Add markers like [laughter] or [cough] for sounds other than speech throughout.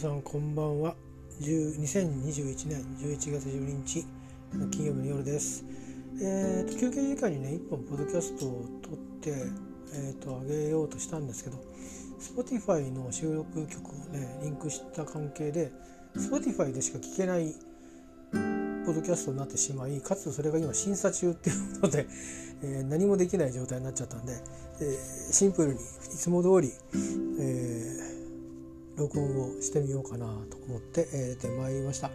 さんこんばんは。2021年11月12日の金曜日の夜です。えーと、休憩時間にね1本ポッドキャストを撮って、えーと、と上げようとしたんですけど Spotify の収録曲をねリンクした関係で Spotify でしか聴けないポッドキャストになってしまいかつそれが今審査中っていうことで、えー、何もできない状態になっちゃったんで、えー、シンプルにいつも通り、えー、録音をしてみようかなと思って、え、出てまいりました、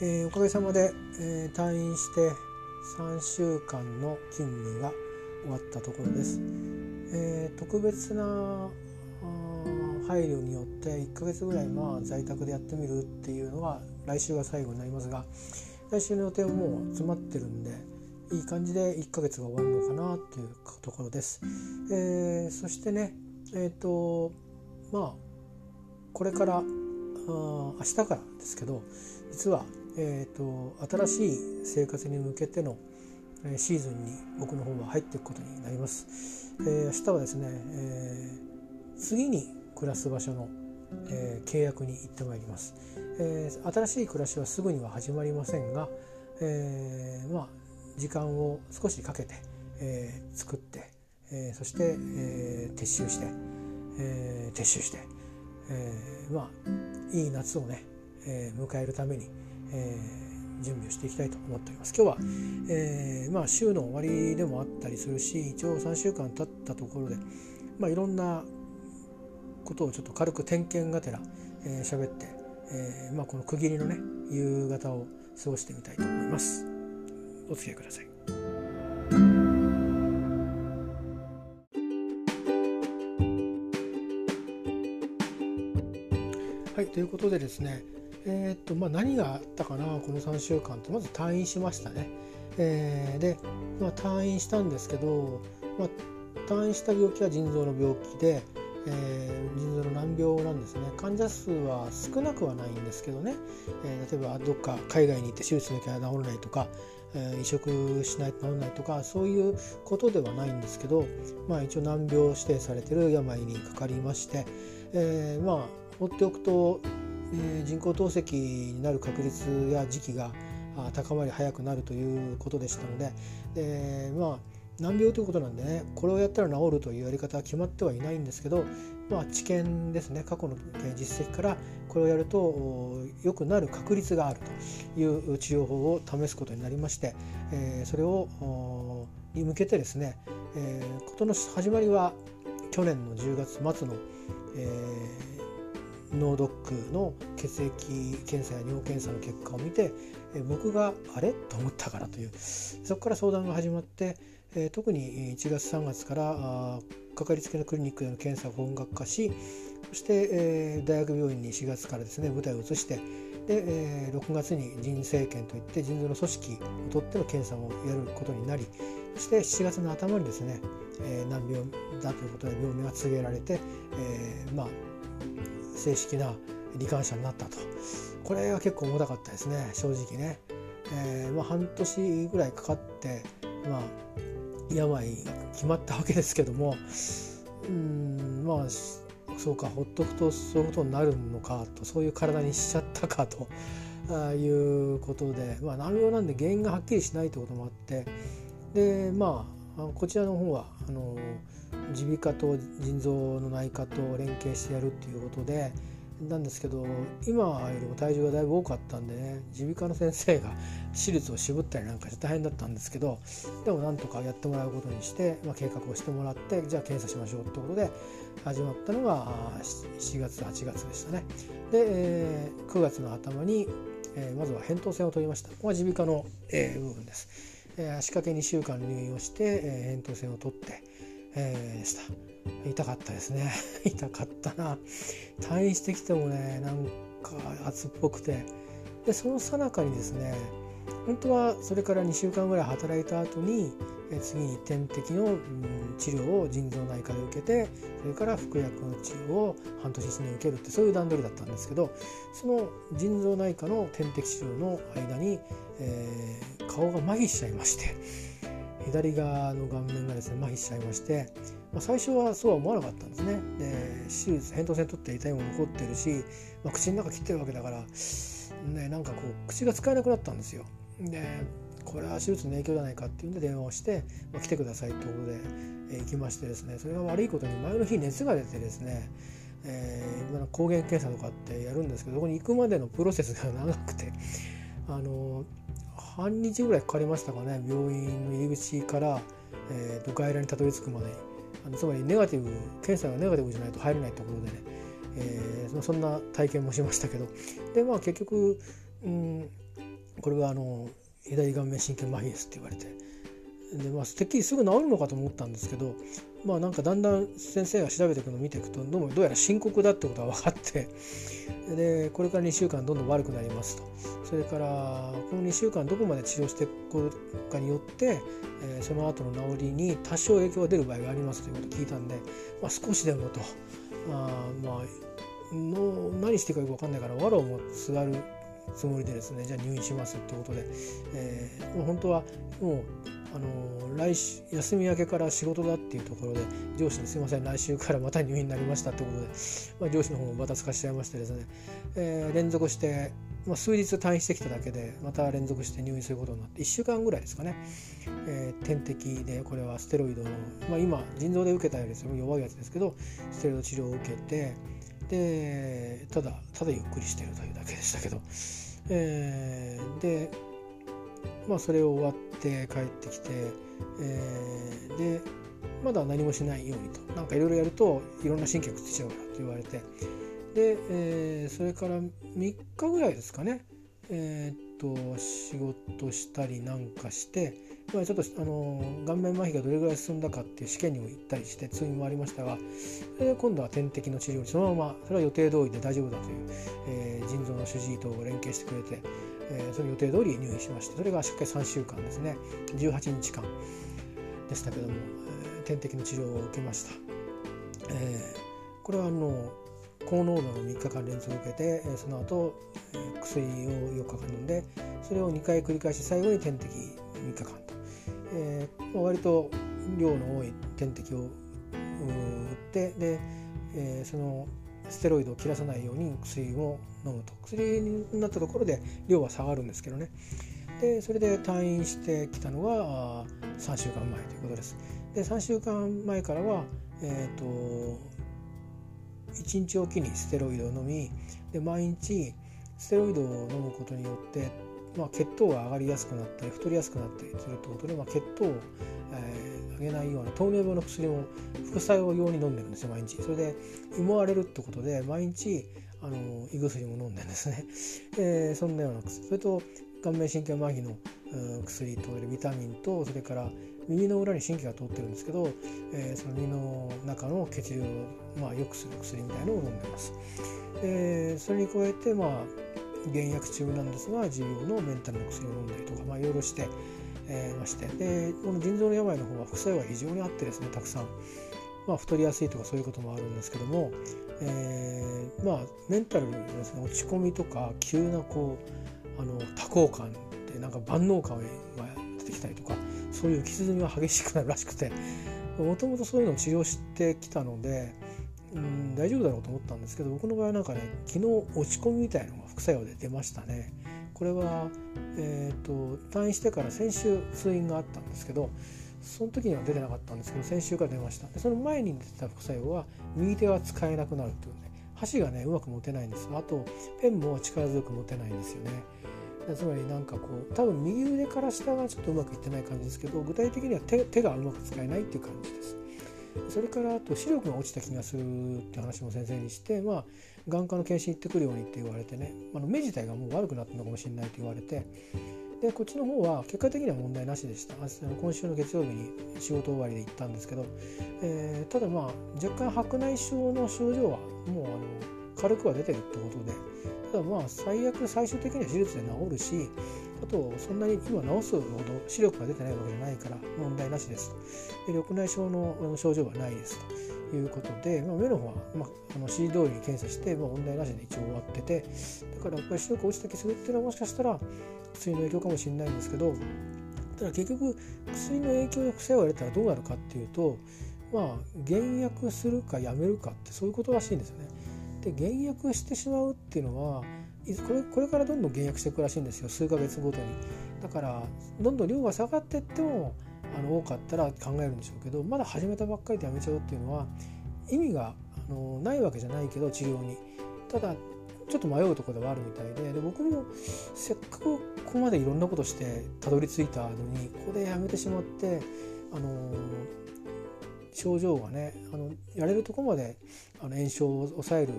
えー、おかげさまで、えー、退院して3週間の勤務が終わったところです、えー、特別な配慮によって1ヶ月ぐらいまあ在宅でやってみるっていうのが来週が最後になりますが来週の予定ももう詰まってるんでいい感じで1ヶ月が終わるのかなっていうところです。えー、そしてねえっ、ー、とまあこれからあ明日からですけど実は、えーと、新しい生活に向けてのシーズンに僕の方は入っていくことになります。えー、明日はですね、えー、次に暮らす場所の、えー、契約に行ってまいります、えー、新しい暮らしはすぐには始まりませんが、えー、まあ時間を少しかけて、えー、作って、えー、そして、えー、撤収して、えー、撤収して、えー、まあいい夏をね、えー、迎えるために、えー、準備をしていきたいと思っております。今日は、えー、まあ週の終わりでもあったりするし一応3週間経ったところで、まあ、いろんなことをちょっと軽く点検がてら喋、えー、って、えーまあ、この区切りのね夕方を過ごしてみたいと思います。お付き合いください。ことでですねえー、っとまあ、何があったかなこの3週間ってまず退院しましたね。えー、で、まあ、退院したんですけど、まあ、退院した病気は腎臓の病気で、えー、腎臓の難病なんですね患者数は少なくはないんですけどね、えー、例えばどっか海外に行って手術なきゃ治らないとか、え、移植しないと治らないとかそういうことではないんですけど、まあ、一応難病指定されてる病にかかりまして、え、まあ放っておくと、え、人工透析になる確率や時期が高まり早くなるということでしたので、でまあ難病ということなんでねこれをやったら治るというやり方は決まってはいないんですけど、まあ、知見ですね過去の実績からこれをやると良くなる確率があるという治療法を試すことになりまして、えー、それをに向けてですね、えー、事の始まりは去年の10月末の、えー、脳ドックの血液検査や尿検査の結果を見て、僕があれ？と思ったからという。そこから相談が始まって、特に1月3月からかかりつけのクリニックでの検査が本格化しそして、大学病院に4月からですね舞台を移してで、6月に腎生検といって腎臓の組織を取っての検査もやることになりそして7月の頭にですね、難病だということで病名が告げられて、まあ正式な罹患者になったと。これは結構重たかったですね正直ね、えーまあ、半年ぐらいかかってまあ病が決まったわけですけどもうんまあそうかほっとくとそういうことになるのかとそういう体にしちゃったかとあいうことで、まあ、難病なんで原因がはっきりしないということもあってでまあこちらの方はあの耳鼻科と腎臓の内科と連携してやるっていうことでなんですけど今よりも体重がだいぶ多かったんでね耳鼻科の先生が手術を渋ったりなんかして大変だったんですけどでもなんとかやってもらうことにして、まあ、計画をしてもらってじゃあ検査しましょうってことで始まったのが7月8月でしたね。で、えー、9月の頭に、えー、まずは扁桃腺を取りましたここが耳鼻科の、えー、部分です。え、足掛け2週間入院をして、え、扁桃腺を取って、えー、した。痛かったですね。[laughs] 痛かったな。退院してきてもねなんか熱っぽくて。でその最中にですね本当はそれから2週間ぐらい働いた後に次に点滴の治療を腎臓内科で受けてそれから服薬の治療を半年1年受けるってそういう段取りだったんですけどその腎臓内科の点滴治療の間に、えー、顔が麻痺しちゃいまして [laughs] 左側の顔面がですね麻痺しちゃいましてまあ、最初はそうは思わなかったんですね。で手術扁桃腺取って痛いも残ってるし、まあ、口の中切ってるわけだからねなんかこう口が使えなくなったんですよ。でこれは手術の影響じゃないかっていうんで電話をして、まあ、来てくださいということで、えー、行きましてですねそれが悪いことに前の日熱が出てですねえー、抗原検査とかってやるんですけどそこに行くまでのプロセスが長くてあの半日ぐらいかかりましたかね病院の入り口から、えーと、外来にたどり着くまで。にあのつまりネガティブ検査がネガティブじゃないと入れないところでね、えー、そんな体験もしましたけど。でまあ結局、うん、これはあの左顔面神経麻痺ですって言われて。で、まあ、てっきりすぐ治るのかと思ったんですけどまあなんかだんだん先生が調べていくのを見ていくとどうもどうやら深刻だってことが分かってでこれから2週間どんどん悪くなりますと。それからこの2週間どこまで治療していくかによって、えー、その後の治りに多少影響が出る場合がありますということを聞いたんで、まあ、少しでもと。あまあの何していいかよく分かんないからわらをもすがるつもりでですねじゃあ入院しますってことで、えー、もう本当はもうあの来週休み明けから仕事だっていうところで上司に「すいません来週からまた入院になりました」ってことで、まあ、上司の方もバタつかしちゃいましてですね、えー、連続して、まあ、数日退院してきただけでまた連続して入院することになって1週間ぐらいですかね、えー、点滴でこれはステロイドの、まあ、今腎臓で受けたより弱いやつですけどステロイド治療を受けてでただただゆっくりしてるというだけでしたけど、えー、でまあそれを終わって帰ってきて、えー、でまだ何もしないようにと。なんかいろいろやるといろんな神経くっついちゃうからと言われて。で、えー、それから3日ぐらいですかね。えー、っと仕事したりなんかして、まあ、ちょっとあの顔面麻痺がどれぐらい進んだかっていう試験にも行ったりして通院もありましたがそれで今度は点滴の治療にそのままそれは予定通りで大丈夫だという、えー、腎臓の主治医と連携してくれてえー、その予定通り入院しましてそれがしっかり3週間ですね。18日間でしたけども、えー、点滴の治療を受けました、えー、これはあの高濃度の3日間連続受けて、その後、え薬を4日間飲んでそれを2回繰り返して最後に点滴3日間と、えー、割と量の多い点滴を打ってで、えー、そのステロイドを切らさないように薬を飲むと。薬になったところで量は下がるんですけどね。でそれで退院してきたのが3週間前ということです。で3週間前からはえっ、ー、と1日おきにステロイドを飲みで毎日ステロイドを飲むことによってまあ、血糖が上がりやすくなったり太りやすくなったりするということで、まあ、血糖を、えー、上げないような糖尿病の薬を副作用用に飲んでるんですよ毎日。それで胃も荒れるってことで毎日あの胃薬も飲んでるんですね、[laughs] えー、そんなような薬。それと顔面神経麻痺の薬とビタミンとそれから耳の裏に神経が通ってるんですけど、えー、その耳の中の血流を、まあ、良くする薬みたいのを飲んでます。えー、それに加えて、まあ、減薬中なんですが持病のメンタルの薬を飲んだりとか、まあ、いろいろして、えー、まして。でこの腎臓の病の方は副作用が非常にあってですねたくさん、まあ、太りやすいとかそういうこともあるんですけども、えー、まあメンタルですね落ち込みとか急なこうあの多幸感でなんか万能感が出てきたりとかそういう傷みが激しくなるらしくてもともとそういうのを治療してきたのでうん。大丈夫だろうと思ったんですけど僕の場合なんかね昨日落ち込みみたいなのが副作用で出ましたね。これは、えーと、退院してから先週通院があったんですけどその時には出てなかったんですけど先週から出ました。でその前に出てた副作用は右手が使えなくなるというね箸がねうまく持てないんですあとペンも力強く持てないんですよね。つまりなんかこう多分右腕から下がちょっとうまくいってない感じですけど具体的には手手がうまく使えないっていう感じです。それからあと視力が落ちた気がするって話も先生にしてまあ眼科の検診行ってくるようにって言われてねあの目自体がもう悪くなったのかもしれないと言われてでこっちの方は結果的には問題なしでした。今週の月曜日に仕事終わりで行ったんですけど、えー、ただまあ若干白内障の症状はもうあの軽くは出てるってことでただまあ最悪最終的には手術で治るしあとそんなに今治すほど視力が出てないわけじゃないから問題なしですで緑内障の症状はないですということで、まあ、目の方は、まあ、あの指示通りに検査して、まあ、問題なしで一応終わっててだからやっぱり視力落ちた気するっていうのはもしかしたら薬の影響かもしれないんですけどただ結局薬の影響で副作用が出たらどうなるかっていうとまあ減薬するかやめるかってそういうことらしいんですよね。で減薬してしまうっていうのはこれこれからどんどん減薬していくらしいんですよ数ヶ月ごとに。だからどんどん量が下がっていってもあの多かったら考えるんでしょうけどまだ始めたばっかりでやめちゃうっていうのは意味があのないわけじゃないけど治療に。ただちょっと迷うところではあるみたいでで僕もせっかくここまでいろんなことしてたどり着いたのにここでやめてしまってあの症状がねあのやれるとこまであの炎症を抑える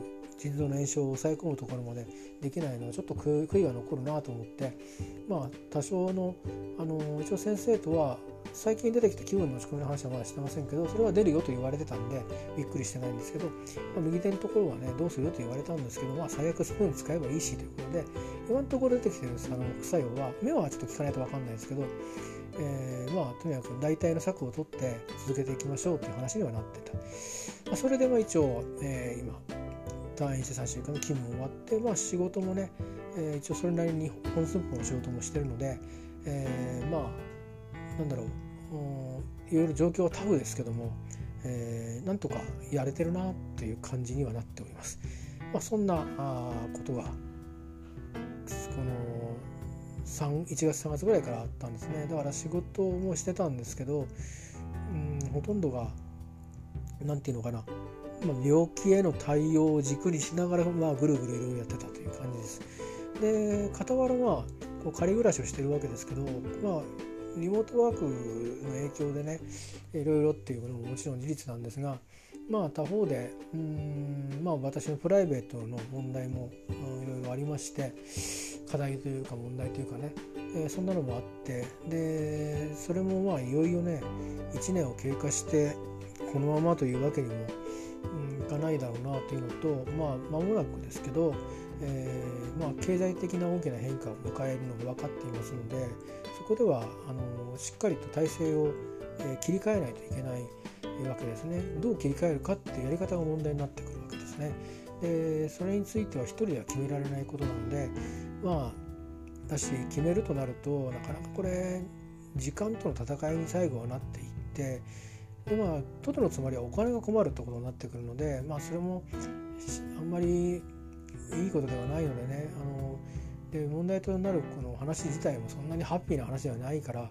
腎臓の炎症を抑え込むところまでできないのはちょっと悔いが残るなと思って。まあ多少のあの一応先生とは最近出てきた気分の落ち込みの話はまだしてませんけどそれは出るよと言われてたんでびっくりしてないんですけど、まあ、右手のところはねどうするよと言われたんですけど、まあ、最悪スプーン使えばいいしということで今のところ出てきてるあの副作用は目はちょっと効かないと分かんないですけど、えー、まあとにかく大体の策を取って続けていきましょうという話にはなってた、まあ、それでまあ一応、えー、今退院して3週間の勤務終わって、まあ、仕事もね、えー、一応それなりに本寸法の仕事もしてるので、えー、まあなんだろういろいろ状況はタフですけども、えー、なんとかやれてるなっていう感じにはなっております。まあ、そんなあことがこの1月3月ぐらいからあったんですねだから仕事もしてたんですけど、うん、ほとんどが何て言うのかな、まあ、病気への対応を軸にしながら、まあ、ぐるぐるいろいろやってたという感じです。で傍らまあこう仮暮らしをしてるわけですけど、まあ、リモートワークの影響でねいろいろっていうのももちろん事実なんですがまあ他方でうんまあ私のプライベートの問題もいろいろありまして課題というか問題というかね、えー、そんなのもあってでそれもまあいよいよね1年を経過してこのままというわけにも、かないだろうなというのとまあ間もなくですけどえー、まあ、経済的な大きな変化を迎えるのが分かっていますのでそこではあのしっかりと体制を、えー、切り替えないといけないわけですね。どう切り替えるかっていうやり方が問題になってくるわけですね。でそれについては一人では決められないことなのでまあだし決めるとなるとなかなかこれ時間との戦いに最後はなっていってでまあトドのつまりはお金が困るってことになってくるのでまあそれもあんまりいいことではないのでねあので問題となるこの話自体もそんなにハッピーな話ではないから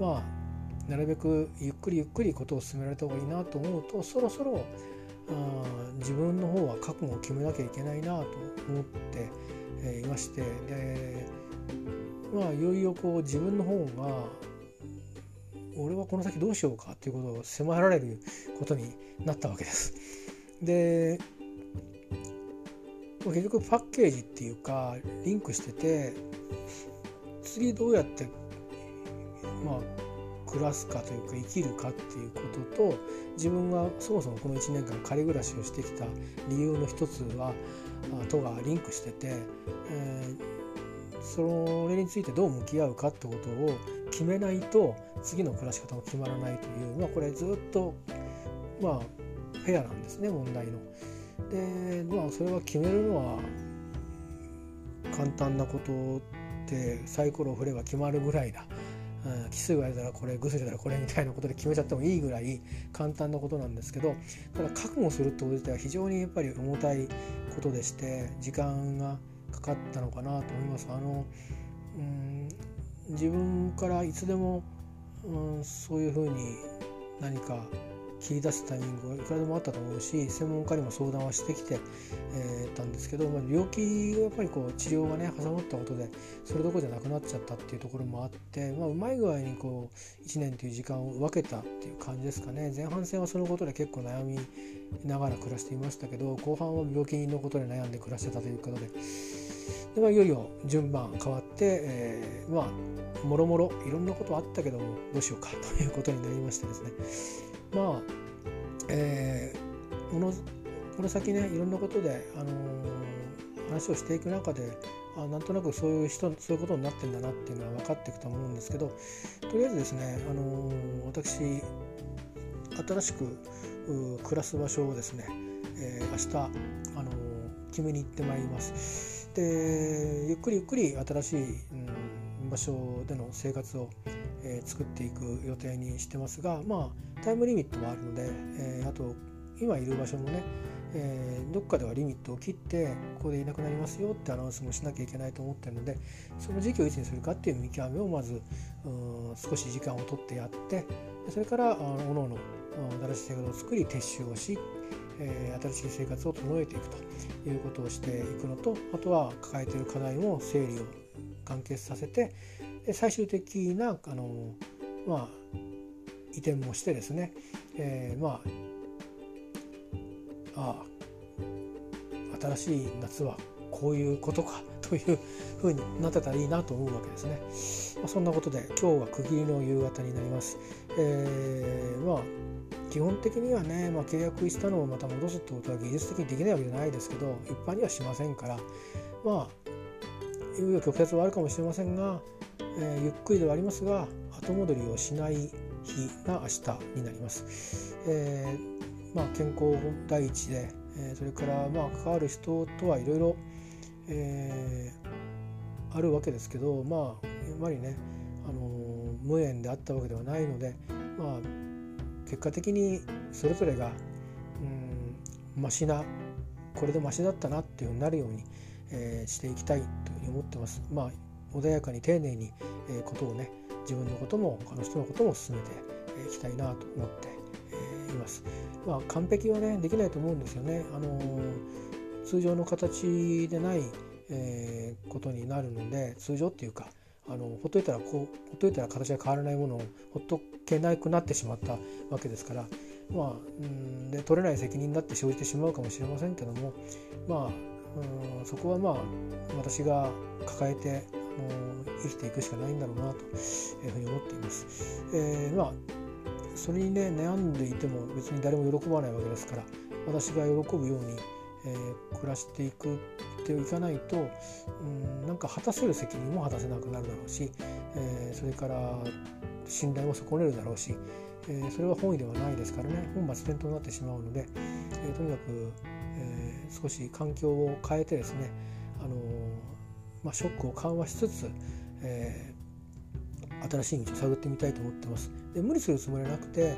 まあなるべくゆっくりゆっくりことを進められた方がいいなと思うとそろそろあ自分の方は覚悟を決めなきゃいけないなと思って、えー、いましてでまあいよいよこう自分の方が俺はこの先どうしようかっていうことを迫られることになったわけです。で結局パッケージっていうかリンクしてて次どうやってまあ暮らすかというか生きるかっていうことと自分がそもそもこの1年間仮暮らしをしてきた理由の一つはとがリンクしてて、えー、それについてどう向き合うかってことを決めないと次の暮らし方も決まらないという、まあ、これずっとまあフェアなんですね問題の。でまあそれは決めるのは簡単なことってサイコロを振れば決まるぐらいだ、うん、奇数がやたらこれグスたらこれみたいなことで決めちゃってもいいぐらい簡単なことなんですけどただ覚悟するってこと自体は非常にやっぱり重たいことでして時間がかかったのかなと思います。あのうん自分からいつでも、うん、そういうふうに何か切り出すタイミングはいくらでもあったと思うし専門家にも相談はしてきて、えー、たんですけど、まあ、病気がやっぱりこう治療がね挟まったことでそれどころじゃなくなっちゃったっていうところもあって、まあ、うまい具合にこう1年という時間を分けたっていう感じですかね前半戦はそのことで結構悩みながら暮らしていましたけど後半は病気のことで悩んで暮らしてたということで。でまあ、いよいよ順番変わっ、えー、まあもろもろいろんなことあったけどもどうしようか [laughs] ということになりましてですねまあ、えー、このこの先ねいろんなことで、あのー、話をしていく中であなんとなくそういう人そういうことになってんだなっていうのは分かっていくと思うんですけどとりあえずですね、あのー、私新しく暮らす場所をですね、えー、明日、あの決めに行ってまいります。でゆっくりゆっくり新しい、うん、場所での生活をえ作っていく予定にしてますがまあタイムリミットもあるので、えあと今いる場所もねえー、どっかではリミットを切ってここでいなくなりますよってアナウンスもしなきゃいけないと思ってるのでその時期をいつにするかっていう見極めをまず少し時間をとってやってそれからおのおの新しい生活を作り撤収をし、え、新しい生活を整えていくということをしていくのとあとは抱えている課題も整理を完結させて最終的なあの、まあ、移転もしてですね、えー、まああ新しい夏はこういうことかというふうになってたらいいなと思うわけですね。まあ、そんなことで今日は区切りの夕方になります。えー、まあ基本的にはね、まあ、契約したのをまた戻すってことは技術的にできないわけじゃないですけど一般にはしませんからまあ紆余曲折はあるかもしれませんが、えー、ゆっくりではありますが後戻りをしない日が明日になります。えーまあ、健康第一で、えそれからまあ関わる人とはいろいろあるわけですけどまあやっぱりね、あの無縁であったわけではないので、まあ、結果的にそれぞれがうんマシなこれでマシだったなっていうふうになるように、えー、していきたいというふうに思ってます。まあ、穏やかに丁寧に、えー、ことをね自分のことも他の人のことも進めていきたいなと思って、えー、います。まあ、完璧はねできないと思うんですよね。あの通常の形でない、えー、ことになるので通常っていうかあのほっといたらこうほっといたら形が変わらないものをほっとけなくなってしまったわけですからまあうんで取れない責任だって生じてしまうかもしれませんけどもまあうんそこはまあ私が抱えてあの生きていくしかないんだろうなというふうに思っています。えー、まあそれにね悩んでいても別に誰も喜ばないわけですから私が喜ぶように、えー、暮らしていくっていかないとうんなんか果たせる責任も果たせなくなるだろうし、えー、それから信頼も損ねるだろうし、えー、それは本意ではないですからね本末転倒になってしまうので、えとにかく、え少し環境を変えてですね、あのまあ、ショックを緩和しつつ、え新しい道を探ってみたいと思ってます。で無理するつもりはなくて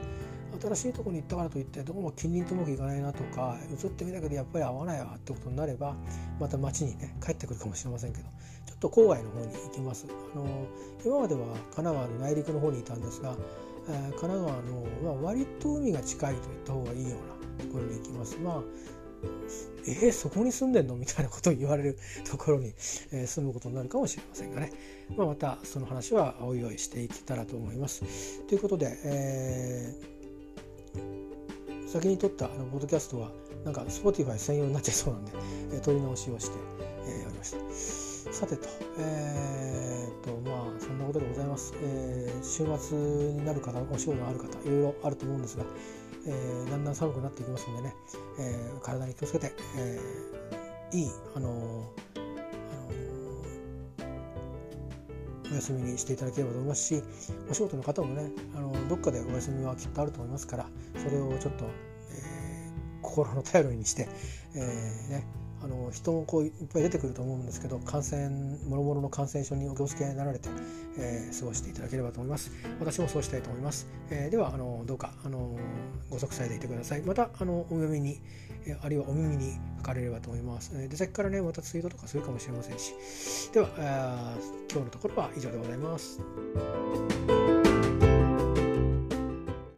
新しいとこに行ったからといってどこも近隣とうまくいかないなとか移ってみたけどやっぱり合わないわってことになればまた町にね帰ってくるかもしれませんけどちょっと郊外の方に行きます。あの今までは神奈川の内陸の方にいたんですが、えー、神奈川の、まあ、割と海が近いと言った方がいいようなところに行きます。まあえー、そこに住んでんの？みたいなことを言われるところに、えー、住むことになるかもしれませんがね、まあ、またその話はおいおいしていけたらと思います。ということで、えー、先に撮ったあのポッドキャストはなんか Spotify 専用になっちゃいそうなんで、えー、撮り直しをして、えー、おりました。さてと、えー、とまあそんなことでございます。えー、週末になる方、お仕事のある方、いろいろあると思うんですが、えー、だんだん寒くなっていきますんでね、えー、体に気をつけて、えー、いい、あのー、あのお休みにしていただければと思いますしお仕事の方もね、あのどっかでお休みはきっとあると思いますからそれをちょっと、えー、心の頼りにして、えーね、あの人もこういっぱい出てくると思うんですけど感染もろもろの感染症にお気をつけになられて、えー、過ごしていただければと思います。私もそうしたいと思います、えー、ではあのどうかあのご息災でいてください。またあのお耳にあるいはお耳にかかれればと思います。出先からねまたツイートとかするかもしれませんし。では今日のところは以上でございます。